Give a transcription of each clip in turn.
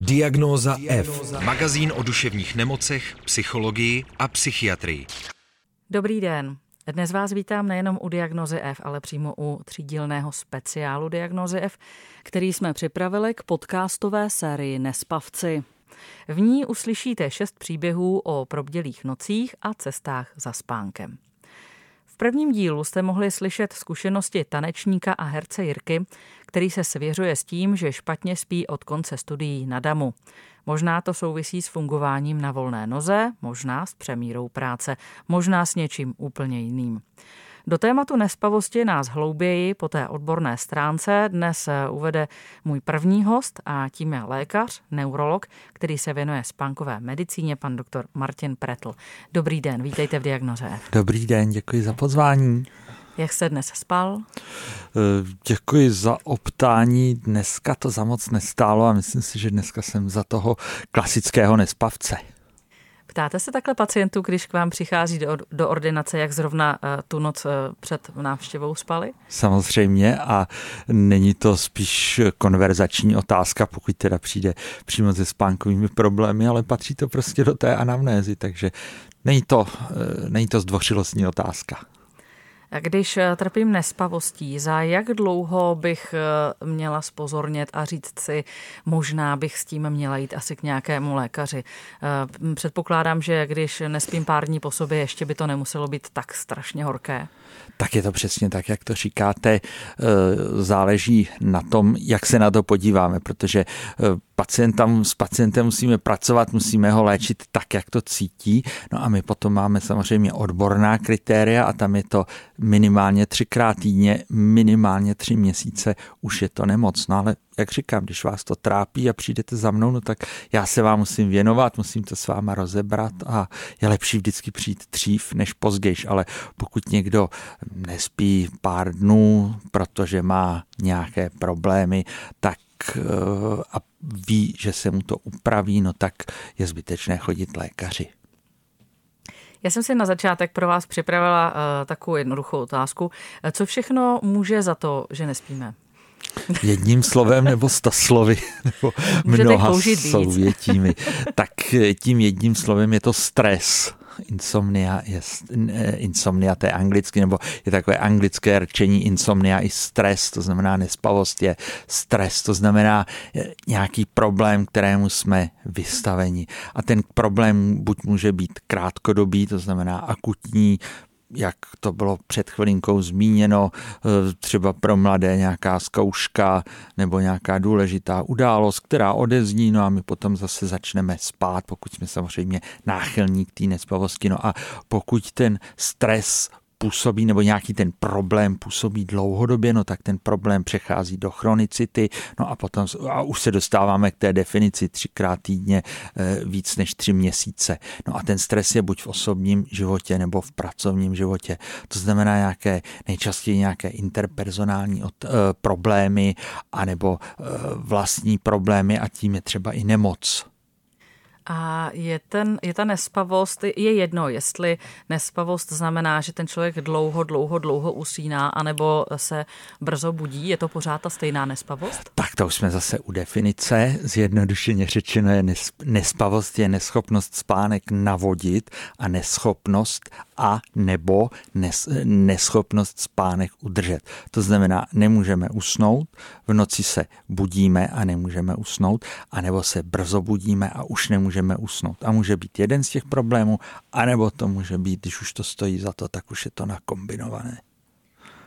Diagnóza F. Magazín o duševních nemocech, psychologii a psychiatrii. Dobrý den. Dnes vás vítám nejenom u Diagnozy F, ale přímo u třídílného speciálu Diagnozy F, který jsme připravili k podcastové sérii Nespavci. V ní uslyšíte šest příběhů o probdělých nocích a cestách za spánkem. V prvním dílu jste mohli slyšet zkušenosti tanečníka a herce Jirky, který se svěřuje s tím, že špatně spí od konce studií na damu. Možná to souvisí s fungováním na volné noze, možná s přemírou práce, možná s něčím úplně jiným. Do tématu nespavosti nás hlouběji po té odborné stránce dnes eh, uvede můj první host a tím je lékař, neurolog, který se věnuje spánkové medicíně, pan doktor Martin Pretl. Dobrý den, vítejte v Diagnoze. Dobrý den, děkuji za pozvání. Jak jste dnes spal? Eh, děkuji za optání. Dneska to za moc nestálo a myslím si, že dneska jsem za toho klasického nespavce. Ptáte se takhle pacientů, když k vám přichází do, do ordinace, jak zrovna uh, tu noc uh, před návštěvou spali? Samozřejmě a není to spíš konverzační otázka, pokud teda přijde přímo se spánkovými problémy, ale patří to prostě do té anamnézy, takže není to, uh, není to zdvořilostní otázka. Když eh, trpím nespavostí, za jak dlouho bych eh, měla spozornět a říct si, možná bych s tím měla jít asi k nějakému lékaři. Eh, předpokládám, že když nespím pár dní po sobě, ještě by to nemuselo být tak strašně horké. Tak je to přesně tak, jak to říkáte. Záleží na tom, jak se na to podíváme, protože pacientem, s pacientem musíme pracovat, musíme ho léčit tak, jak to cítí. No a my potom máme samozřejmě odborná kritéria a tam je to minimálně třikrát týdně, minimálně tři měsíce, už je to nemoc. No ale jak říkám, když vás to trápí a přijdete za mnou, no tak já se vám musím věnovat, musím to s váma rozebrat a je lepší vždycky přijít dřív než později, ale pokud někdo nespí pár dnů, protože má nějaké problémy, tak a ví, že se mu to upraví, no tak je zbytečné chodit lékaři. Já jsem si na začátek pro vás připravila uh, takovou jednoduchou otázku. Co všechno může za to, že nespíme? Jedním slovem nebo sta slovy, nebo Můžete mnoha souvětími. tak tím jedním slovem je to stres insomnia je, insomnia, to je anglicky, nebo je takové anglické rčení insomnia i stres, to znamená nespavost je stres, to znamená eh, nějaký problém, kterému jsme vystaveni. A ten problém buď může být krátkodobý, to znamená akutní, jak to bylo před chvilinkou zmíněno, eh, třeba pro mladé nějaká zkouška nebo nějaká důležitá událost, která odezní, no a my potom zase začneme spát, pokud jsme samozřejmě náchylní k té nespavosti. No a pokud ten stres působí, nebo nějaký ten problém působí dlouhodobě, no tak ten problém přechází do chronicity, no a potom a už se dostáváme k té definici třikrát týdně eh, víc než tři měsíce. No a ten stres je buď v osobním životě nebo v pracovním životě. To znamená nějaké, nejčastěji nějaké interpersonální od, uh, problémy anebo uh, vlastní problémy a tím je třeba i nemoc. A je, ten, je ta nespavost, je jedno, jestli nespavost znamená, že ten člověk dlouho, dlouho, dlouho usíná, anebo se brzo budí, je to pořád ta stejná nespavost? Tak to už jsme zase u definice. Zjednodušeně řečeno je nespavost je neschopnost spánek navodit a neschopnost a nebo nes, neschopnost spánek udržet. To znamená, nemůžeme usnout, v noci se budíme a nemůžeme usnout, anebo se brzo budíme a už nemůžeme usnout. A může být jeden z těch problémů, anebo to může být, když už to stojí za to, tak už je to nakombinované.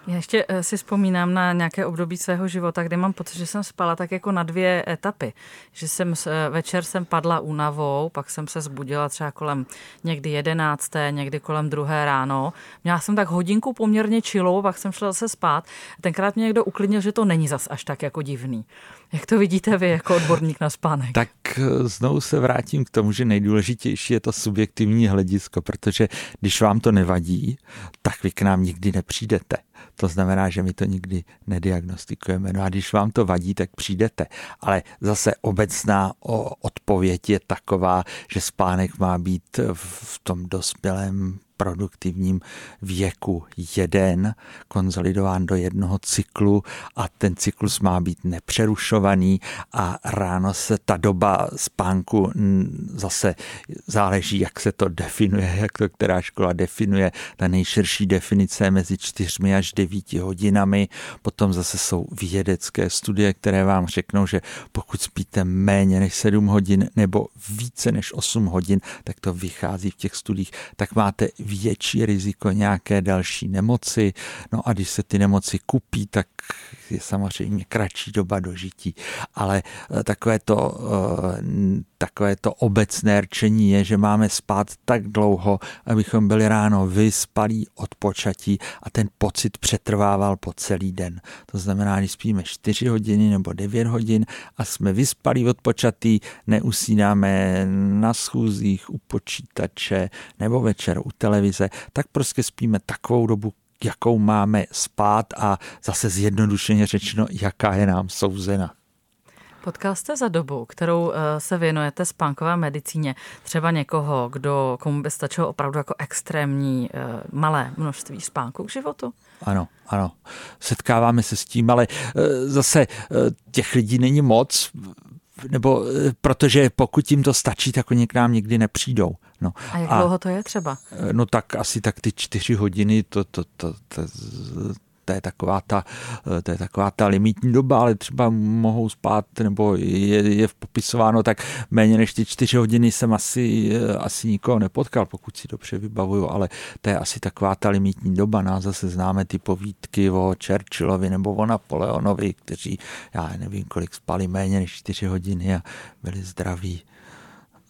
Já ještě eh, si vzpomínám na nějaké období svého života, kde mám pocit, že jsem spala tak jako na dvě etapy. Že jsem eh, večer jsem padla únavou, pak jsem se zbudila třeba kolem někdy jedenácté, někdy kolem druhé ráno. Měla jsem tak hodinku poměrně čilou, pak jsem šla zase spát. Tenkrát mě někdo uklidnil, že to není zas až tak jako divný. Jak to vidíte vy jako odborník na spánek? Tak eh, znovu se vrátím k tomu, že nejdůležitější je to subjektivní hledisko, protože když vám to nevadí, tak vy k nám nikdy nepřijdete. To znamená, že my to nikdy nediagnostikujeme. No a když vám to vadí, tak přijdete. Ale zase obecná odpověď je taková, že spánek má být v tom dospělém produktivním věku jeden, konzolidován do jednoho cyklu a ten cyklus má být nepřerušovaný a ráno se ta doba spánku zase záleží, jak se to definuje, jak to která škola definuje. Ta nejširší definice je mezi čtyřmi až devíti hodinami. Potom zase jsou vědecké studie, které vám řeknou, že pokud spíte méně než 7 hodin nebo více než 8 hodin, tak to vychází v těch studiích, tak máte větší riziko nějaké další nemoci. No a když se ty nemoci kupí, tak je samozřejmě kratší doba dožití. Ale eh, takové to, eh, takové to obecné rčení je, že máme spát tak dlouho, abychom byli ráno vyspalí od počatí a ten pocit přetrvával po celý den. To znamená, když spíme 4 hodiny nebo 9 hodin a jsme vyspalí od počatí, neusínáme na schůzích u počítače nebo večer u televize, tak prostě spíme takovou dobu, jakou máme spát a zase zjednodušeně řečeno, jaká je nám souzena. Potkal jste za dobu, kterou eh, se věnujete spánkové medicíně, třeba někoho, kdo, komu by stačilo opravdu jako extrémní eh, malé množství spánku k životu? Ano, ano. Setkáváme se s tím, ale eh, zase těch lidí není moc nebo eh, protože pokud jim to stačí, tak oni k nám nikdy nepřijdou. No. A jak a, dlouho to je třeba? Eh, no tak asi tak ty čtyři hodiny, to, to, to, to, to je taková ta, eh, to je taková ta limitní doba, ale třeba mohou spát, nebo je, je popisováno, tak méně než ty čtyři hodiny jsem asi, eh, asi nikoho nepotkal, pokud si dobře vybavuju, ale to je asi taková ta limitní doba. Nás zase známe ty povídky o Churchillovi nebo o Napoleonovi, kteří, já nevím, kolik spali méně než čtyři hodiny a byli zdraví.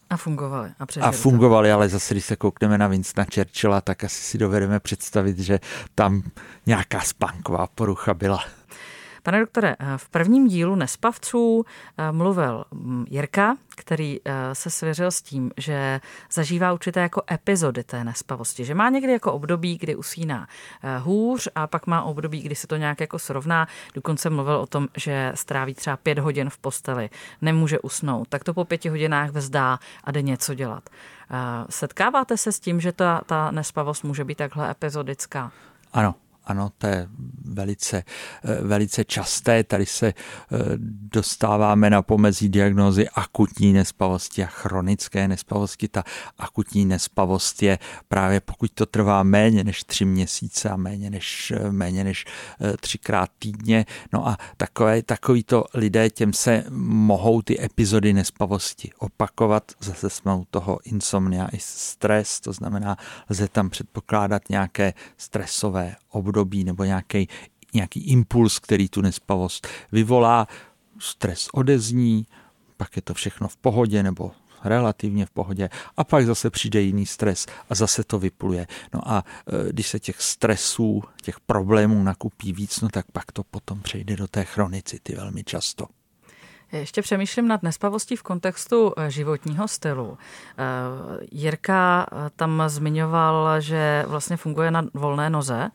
A fungovali. A, a fungovali, ale zase, když se koukneme na Winstona Churchilla, tak asi si dovedeme představit, že tam nějaká spánková porucha byla. Pane doktore, v prvním dílu Nespavců eh, mluvil mm, Jirka, který eh, se svěřil s tím, že zažívá určité jako epizody té nespavosti, že má někdy jako období, kdy usíná eh, hůř a pak má období, kdy se to nějak jako srovná. Dokonce mluvil o tom, že stráví třeba pět hodin v posteli, nemůže usnout, tak to po pěti hodinách vzdá a jde něco dělat. Setkáváte se s tím, že ta, ta nespavost může být takhle epizodická? Ano, ano, to je velice, eh, velice časté. Tady se eh, dostáváme na pomezí diagnózy akutní nespavosti a chronické nespavosti. Ta akutní nespavost je právě pokud to trvá méně než tři měsíce a méně než, eh, méně než třikrát týdně. No a takové, takovýto lidé, těm se mohou ty epizody nespavosti opakovat. Zase jsme u toho insomnia i stres, to znamená, lze tam předpokládat nějaké stresové období nebo nějaký, nějaký impuls, který tu nespavost vyvolá, stres odezní, pak je to všechno v pohodě nebo relativně v pohodě a pak zase přijde jiný stres a zase to vypluje. No a e, když se těch stresů, těch problémů nakupí víc, no tak pak to potom přejde do té chronicity velmi často. Ještě přemýšlím nad nespavostí v kontextu eh, životního stylu. Eh, Jirka eh, tam zmiňoval, že vlastně funguje na volné noze.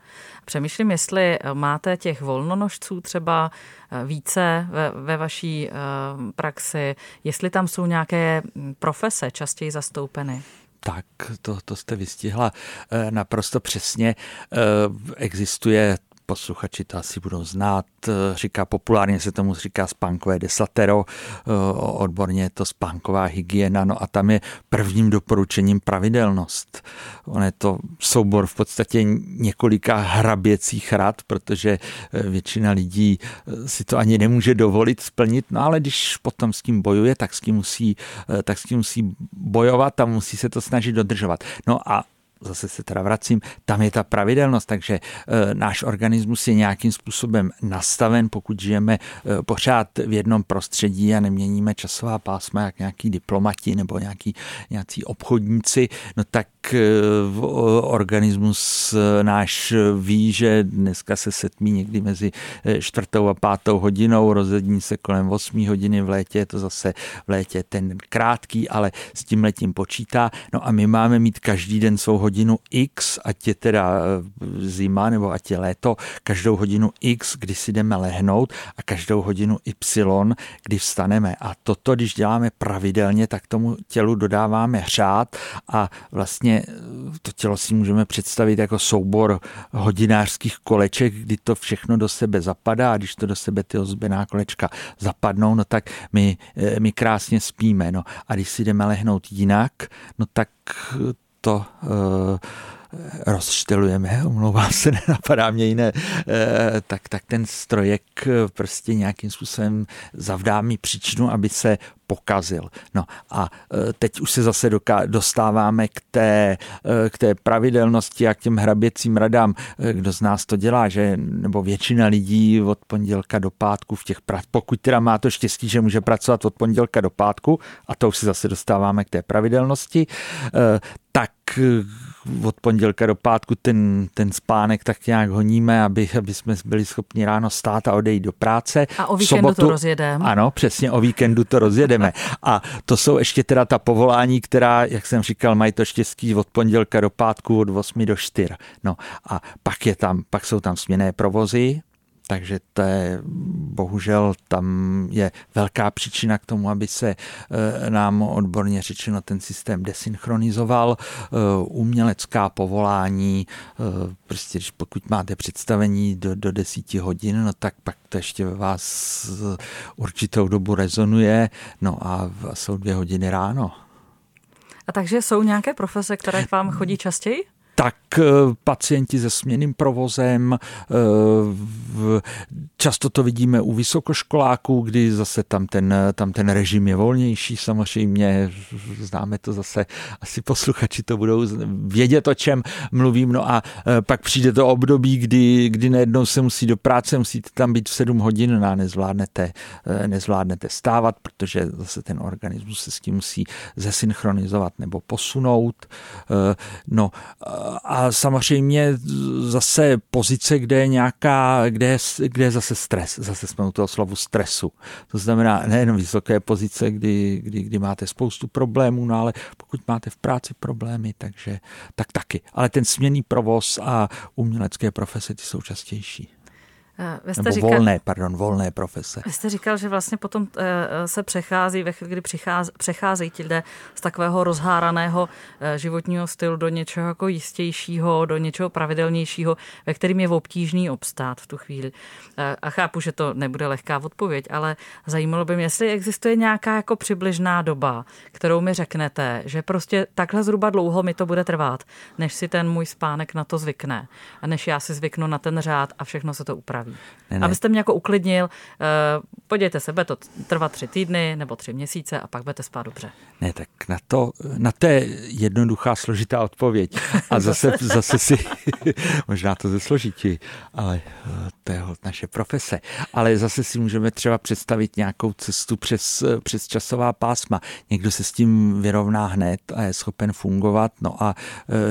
Přemýšlím, jestli máte těch volnonožců třeba více ve, ve vaší praxi, jestli tam jsou nějaké hm, profese častěji zastoupeny. Tak, to, to jste vystihla naprosto přesně. Existuje posluchači to asi budou znát, říká populárně se tomu říká spánkové desatero, odborně je to spánková hygiena, no a tam je prvním doporučením pravidelnost. On je to soubor v podstatě několika hraběcích rad, protože eh, většina lidí eh, si to ani nemůže dovolit splnit, no ale když potom s tím bojuje, tak s tím musí, eh, tak s tím musí bojovat a musí se to snažit dodržovat. No a zase se teda vracím, tam je ta pravidelnost, takže e, náš organismus je nějakým způsobem nastaven, pokud žijeme e, pořád v jednom prostředí a neměníme časová pásma, jak nějaký diplomati nebo nějaký, nějací obchodníci, no tak e, organismus náš ví, že dneska se setmí někdy mezi čtvrtou a pátou hodinou, rozední se kolem 8 hodiny v létě, je to zase v létě ten krátký, ale s tím letím počítá. No a my máme mít každý den svou hodinu X, ať je teda zima nebo ať je léto, každou hodinu X, kdy si jdeme lehnout a každou hodinu Y, kdy vstaneme. A toto, když děláme pravidelně, tak tomu tělu dodáváme řád a vlastně to tělo si můžeme představit jako soubor hodinářských koleček, kdy to všechno do sebe zapadá a když to do sebe ty ozbená kolečka zapadnou, no tak my, eh, my krásně spíme. No. A když si jdeme lehnout jinak, no tak to uh, rozštelujeme, omlouvám se, nenapadá mě jiné, eh, tak, tak ten strojek prostě nějakým způsobem zavdá mi příčinu, aby se pokazil. No a e, teď už se zase dostáváme k té, k té pravidelnosti a k těm hraběcím radám. Kdo z nás to dělá, že nebo většina lidí od pondělka do pátku v těch pokud teda má to štěstí, že může pracovat od pondělka do pátku, a to už se zase dostáváme k té pravidelnosti, tak od pondělka do pátku ten, ten spánek tak nějak honíme, aby, aby jsme byli schopni ráno stát a odejít do práce. A o víkendu Sobotu, to rozjedeme. Ano, přesně, o víkendu to rozjedeme. A to jsou ještě teda ta povolání, která, jak jsem říkal, mají to štěstí od pondělka do pátku od 8 do 4. No a pak, je tam, pak jsou tam směné provozy, takže to je, bohužel tam je velká příčina k tomu, aby se eh, nám odborně řečeno ten systém desynchronizoval. Eh, umělecká povolání, eh, prostě když pokud máte představení do, do desíti hodin, no tak pak to ještě ve vás určitou dobu rezonuje, no a jsou dvě hodiny ráno. A takže jsou nějaké profese, které k vám chodí častěji? Tak eh, pacienti se směným provozem, eh, často to vidíme u vysokoškoláků, kdy zase tam ten, tam ten režim je volnější, samozřejmě známe to zase, asi posluchači to budou vědět, o čem mluvím, no a eh, pak přijde to období, kdy, kdy najednou se musí do práce, musíte tam být v 7 hodin, no a nezvládnete, nezvládnete stávat, protože zase ten organismus se s tím musí zesynchronizovat nebo posunout. No a samozřejmě zase pozice, kde je nějaká, kde je, kde je zase stres. Zase jsme u toho slovu stresu. To znamená nejen vysoké pozice, kdy, kdy, kdy máte spoustu problémů, no ale pokud máte v práci problémy, takže tak taky. Ale ten směný provoz a umělecké profese ty jsou častější. Eh, vy jste Nebo říkal, volné, pardon, volné profese. Vy jste říkal, že vlastně potom eh, se přechází, ve chvíli, kdy přichází, přecházejí ti lidé z takového rozháraného eh, životního stylu do něčeho jako jistějšího, do něčeho pravidelnějšího, ve kterým je obtížný obstát v tu chvíli. A chápu, že to nebude lehká odpověď, ale zajímalo by mě, jestli existuje nějaká jako přibližná doba, kterou mi řeknete, že prostě takhle zhruba dlouho mi to bude trvat, než si ten můj spánek na to zvykne a než já si zvyknu na ten řád a všechno se to upraví zdraví. Ne, ne. Abyste mě jako uklidnil, eh, podívejte se, bude to trvat tři týdny nebo tři měsíce a pak budete spát dobře. Ne, tak na to, na to je jednoduchá, složitá odpověď. A zase, zase si, možná to ze složití, ale eh, to je naše profese. Ale zase si můžeme třeba představit nějakou cestu přes, eh, přes časová pásma. Někdo se s tím vyrovná hned a je schopen fungovat, no a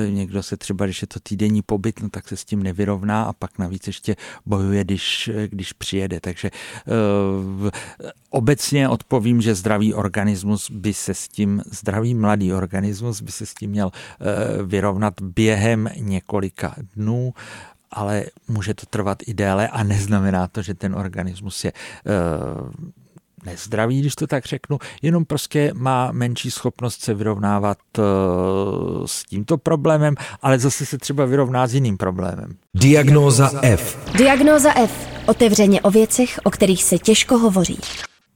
někdo se třeba, když je to týdenní pobyt, no tak se s tím nevyrovná a pak navíc ještě bojuje když, když přijede. Takže uh, obecně odpovím, že zdravý organismus by se s tím, zdravý mladý organismus by se s tím měl uh, vyrovnat během několika dnů ale může to trvat i déle a neznamená to, že ten organismus je uh, nezdravý, když to tak řeknu, jenom prostě má menší schopnost se vyrovnávat s tímto problémem, ale zase se třeba vyrovná s jiným problémem. Diagnóza F. Diagnóza F. Otevřeně o věcech, o kterých se těžko hovoří.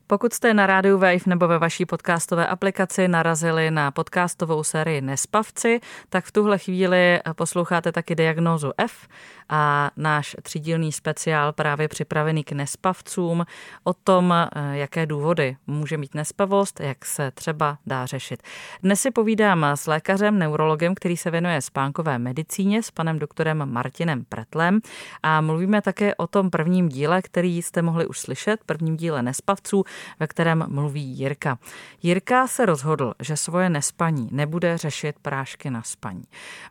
Pokud jste na rádiu Wave nebo ve vaší podcastové aplikaci narazili na podcastovou sérii Nespavci, tak v tuhle chvíli posloucháte taky diagnózu F a náš třídílný speciál právě připravený k nespavcům o tom, jaké důvody může mít nespavost, jak se třeba dá řešit. Dnes si povídám s lékařem, neurologem, který se věnuje spánkové medicíně, s panem doktorem Martinem Pretlem a mluvíme také o tom prvním díle, který jste mohli už slyšet, prvním díle nespavců, ve kterém mluví Jirka. Jirka se rozhodl, že svoje nespaní nebude řešit prášky na spaní.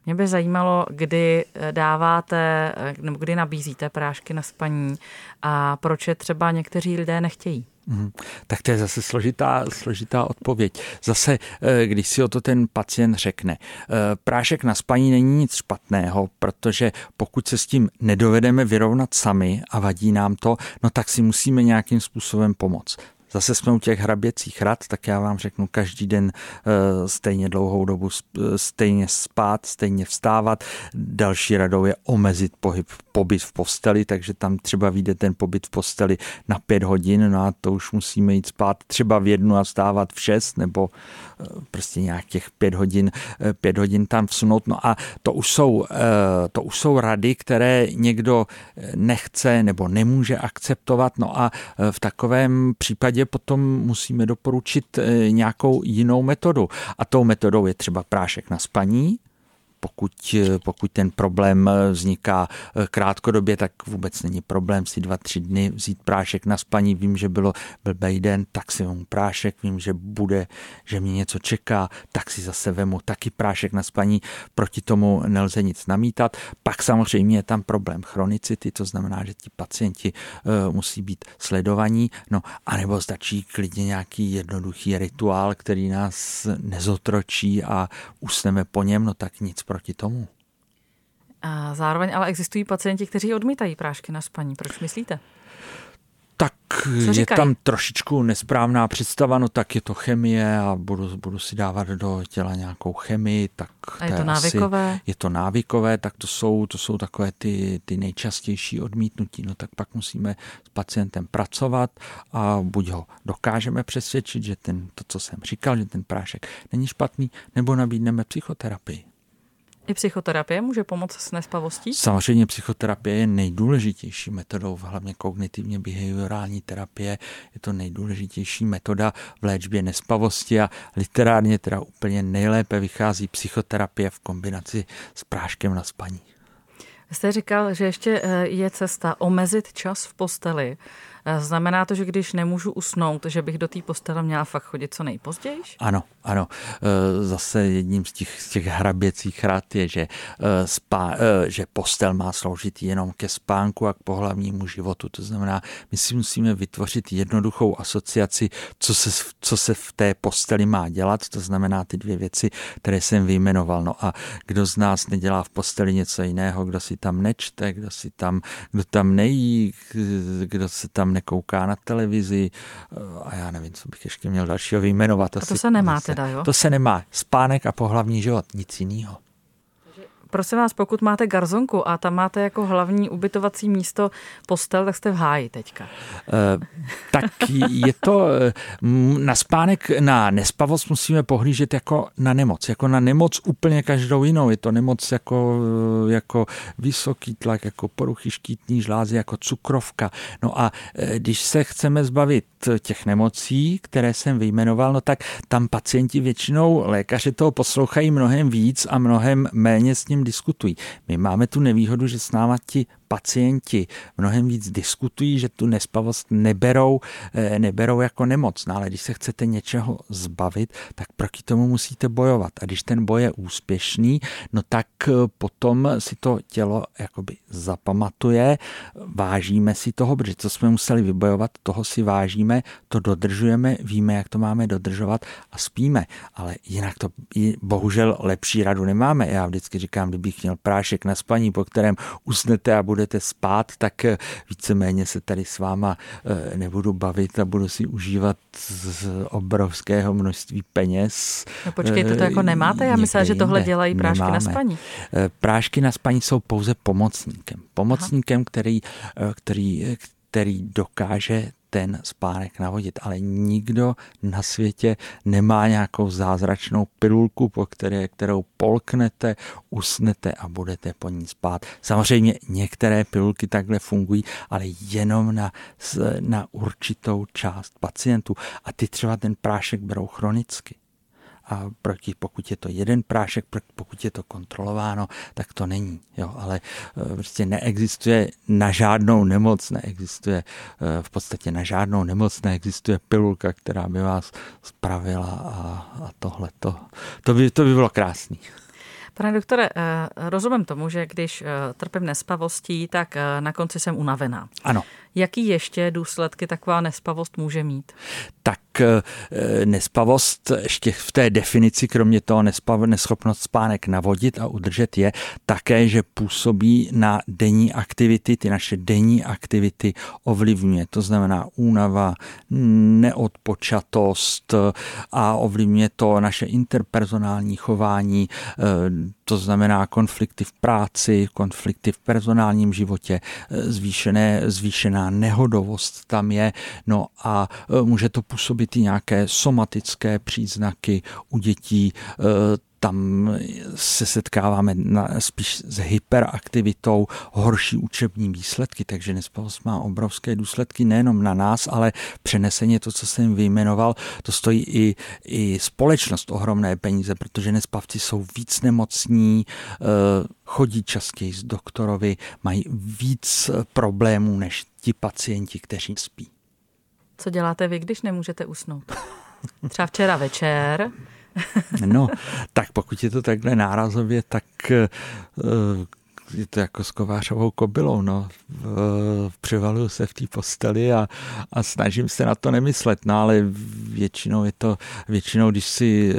Mě by zajímalo, kdy dáváte nebo kdy nabízíte prášky na spaní a proč je třeba někteří lidé nechtějí. Mm, tak to je zase složitá, složitá odpověď. Zase, eh, když si o to ten pacient řekne, eh, prášek na spaní není nic špatného, protože pokud se s tím nedovedeme vyrovnat sami a vadí nám to, no tak si musíme nějakým způsobem pomoct. Zase jsme u těch hraběcích rad, tak já vám řeknu každý den eh, stejně dlouhou dobu stejně spát, stejně vstávat. Další radou je omezit pohyb, pobyt v posteli, takže tam třeba vyjde ten pobyt v posteli na pět hodin, no a to už musíme jít spát třeba v jednu a vstávat v šest, nebo eh, prostě nějakých pět hodin, eh, pět hodin tam vsunout. No a to už jsou, to už jsou rady, které někdo nechce nebo nemůže akceptovat. No a v takovém případě potom musíme doporučit eh, nějakou jinou metodu. A tou metodou je třeba prášek na spaní, pokud, eh, pokud ten problém eh, vzniká eh, krátkodobě, tak vůbec není problém si dva, tři dny vzít prášek na spaní. Vím, že bylo blbý den, tak si vemu prášek, vím, že bude, že mě něco čeká, tak si zase vemu taky prášek na spaní. Proti tomu nelze nic namítat. Pak samozřejmě je tam problém chronicity, to znamená, že ti pacienti musí být sledovaní, no anebo stačí klidně nějaký jednoduchý rituál, který nás nezotročí a usneme po něm, no tak nic proti tomu. A zároveň ale existují pacienti, kteří odmítají prášky na spaní. Proč myslíte? Tak je tam trošičku nesprávná představa, no tak je to chemie a budu, budu si dávat do těla nějakou chemii, tak a je to návykové? Asi, je to návykové, tak to jsou, to jsou takové ty, ty nejčastější odmítnutí, no tak pak musíme s pacientem pracovat a buď ho dokážeme přesvědčit, že ten, to, co jsem říkal, že ten prášek není špatný, nebo nabídneme psychoterapii. I psychoterapie může pomoct s nespavostí? Samozřejmě psychoterapie je nejdůležitější metodou, hlavně kognitivně behaviorální terapie. Je to nejdůležitější metoda v léčbě nespavosti a literárně teda úplně nejlépe vychází psychoterapie v kombinaci s práškem na spaní. Jste říkal, že ještě eh, je cesta omezit čas v posteli. Znamená to, že když nemůžu usnout, že bych do té postele měla fakt chodit co nejpozději? Ano, ano. Eh, zase jedním z těch, z těch hraběcích rad je, že, spá, že postel má sloužit jenom ke spánku a k pohlavnímu životu. To znamená, my si musíme vytvořit jednoduchou asociaci, co se, co se v té posteli má dělat. To znamená ty dvě věci, které jsem vyjmenoval. No a kdo z nás nedělá v posteli něco jiného, kdo si tam nečte, kdo si tam, kdo tam nejí, kdo se tam nekouká na televizi a já nevím, co bych ještě měl dalšího vyjmenovat. A to se nemá teda, jo? To se nemá. Spánek a pohlavní život, nic jiného. Prosím vás, pokud máte garzonku a tam máte jako hlavní ubytovací místo postel, tak jste v háji teďka. Uh, tak je to eh, na spánek, na nespavost musíme pohlížet jako na nemoc, jako na nemoc úplně každou jinou. Je to nemoc jako, eh, jako vysoký tlak, jako poruchy štítní žlázy, jako cukrovka. No a když se chceme zbavit těch nemocí, které jsem vyjmenoval, no tak tam pacienti většinou lékaři toho poslouchají mnohem víc a mnohem méně s ním diskutují. My máme tu nevýhodu, že s náma ti pacienti mnohem víc diskutují, že tu nespavost neberou, eh, neberou jako nemoc. No ale když se chcete něčeho zbavit, tak proti tomu musíte bojovat. A když ten boj je úspěšný, no tak eh, potom si to tělo jakoby zapamatuje, vážíme si toho, protože co jsme museli vybojovat, toho si vážíme, to dodržujeme, víme, jak to máme dodržovat a spíme. Ale jinak to bohužel lepší radu nemáme. Já vždycky říkám, kdybych měl prášek na spaní, po kterém usnete a budete spát, tak eh, víceméně se tady s váma eh, nebudu bavit a budu si užívat z obrovského množství peněz. No počkejte, to jako nemáte? Já myslím, že tohle dělají prášky Nemáme. na spaní. Eh, prášky na spaní jsou pouze pomocníkem. Pomocníkem, který, který, který dokáže ten spánek navodit, ale nikdo na světě nemá nějakou zázračnou pilulku, po které, kterou polknete, usnete a budete po ní spát. Samozřejmě některé pilulky takhle fungují, ale jenom na, na určitou část pacientů a ty třeba ten prášek berou chronicky a proti, pokud je to jeden prášek, pokud je to kontrolováno, tak to není. Jo, ale e, prostě neexistuje na žádnou nemoc, neexistuje e, v podstatě na žádnou nemoc, neexistuje pilulka, která by vás spravila a, a tohle. To, to, by, to by bylo krásný. Pane doktore, e, rozumím tomu, že když trpím nespavostí, tak na konci jsem unavená. Ano. Jaký ještě důsledky taková nespavost může mít? Tak eh, nespavost ještě v té definici, kromě toho nespav, neschopnost spánek navodit a udržet je také, že působí na denní aktivity, ty naše denní aktivity ovlivňuje. To znamená únava, neodpočatost a ovlivňuje to naše interpersonální chování, eh, to znamená konflikty v práci, konflikty v personálním životě, eh, zvýšené, zvýšená nehodovost tam je, no a eh, může to působit i nějaké somatické příznaky u dětí, tam se setkáváme na, spíš s hyperaktivitou, horší učební výsledky, takže nespavost má obrovské důsledky nejenom na nás, ale přeneseně to, co jsem vyjmenoval, to stojí i, i společnost ohromné peníze, protože nespavci jsou víc nemocní, eh, chodí častěji z doktorovi, mají víc problémů než ti pacienti, kteří spí. Co děláte vy, když nemůžete usnout? Třeba včera večer No, tak pokud je to takhle nárazově, tak eh, je to jako s kovářovou kobylou, no. Přivaluju se v té posteli a, a snažím se na to nemyslet, no ale většinou je to, většinou když si eh,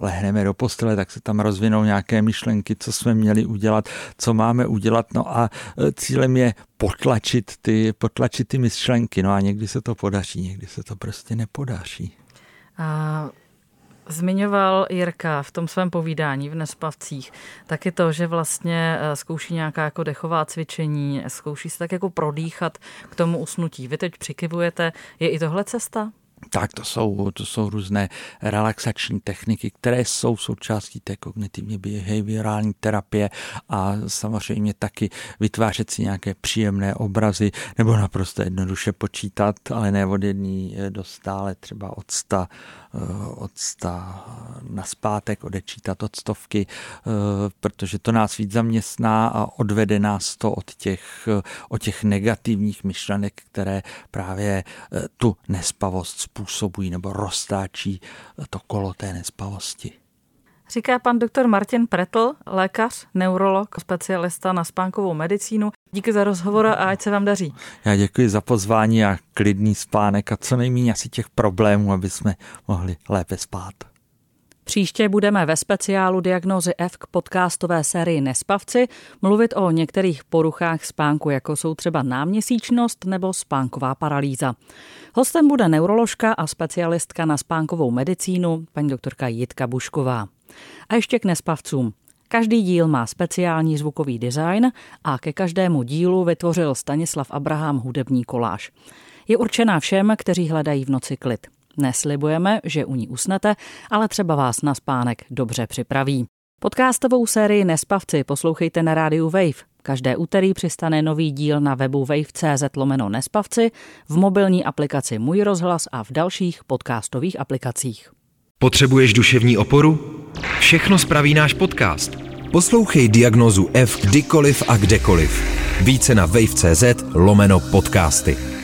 lehneme do postele, tak se tam rozvinou nějaké myšlenky, co jsme měli udělat, co máme udělat, no a eh, cílem je potlačit ty, potlačit ty myšlenky, no a někdy se to podaří, někdy se to prostě nepodaří. A Zmiňoval Jirka v tom svém povídání v Nespavcích taky to, že vlastně eh, zkouší nějaká jako dechová cvičení, zkouší se tak jako prodýchat k tomu usnutí. Vy teď přikivujete, je i tohle cesta? Tak to jsou, to jsou různé relaxační techniky, které jsou součástí té kognitivně behaviorální terapie a samozřejmě taky vytvářet si nějaké příjemné obrazy nebo naprosto jednoduše počítat, ale ne od jedné do stále, třeba od sta, eh, od sta na zpátek, odečítat od stovky, eh, protože to nás víc zaměstná a odvede nás to od těch, od těch negativních myšlenek, které právě eh, tu nespavost způsobují nebo roztáčí to kolo té nespavosti. Říká pan doktor Martin Pretl, lékař, neurolog, specialista na spánkovou medicínu. Díky za rozhovor a ať se vám daří. Já děkuji za pozvání a klidný spánek a co nejméně asi těch problémů, aby jsme mohli lépe spát. Příště budeme ve speciálu Diagnózy F k podcastové sérii Nespavci mluvit o některých poruchách spánku, jako jsou třeba náměsíčnost nebo spánková paralýza. Hostem bude neuroložka a specialistka na spánkovou medicínu, paní doktorka Jitka Bušková. A ještě k nespavcům. Každý díl má speciální zvukový design a ke každému dílu vytvořil Stanislav Abraham hudební koláž. Je určená všem, kteří hledají v noci klid. Neslibujeme, že u ní usnete, ale třeba vás na spánek dobře připraví. Podcastovou sérii Nespavci poslouchejte na rádiu Wave. Každé úterý přistane nový díl na webu wave.cz lomeno Nespavci, v mobilní aplikaci Můj rozhlas a v dalších podcastových aplikacích. Potřebuješ duševní oporu? Všechno spraví náš podcast. Poslouchej diagnozu F kdykoliv a kdekoliv. Více na wave.cz lomeno podcasty.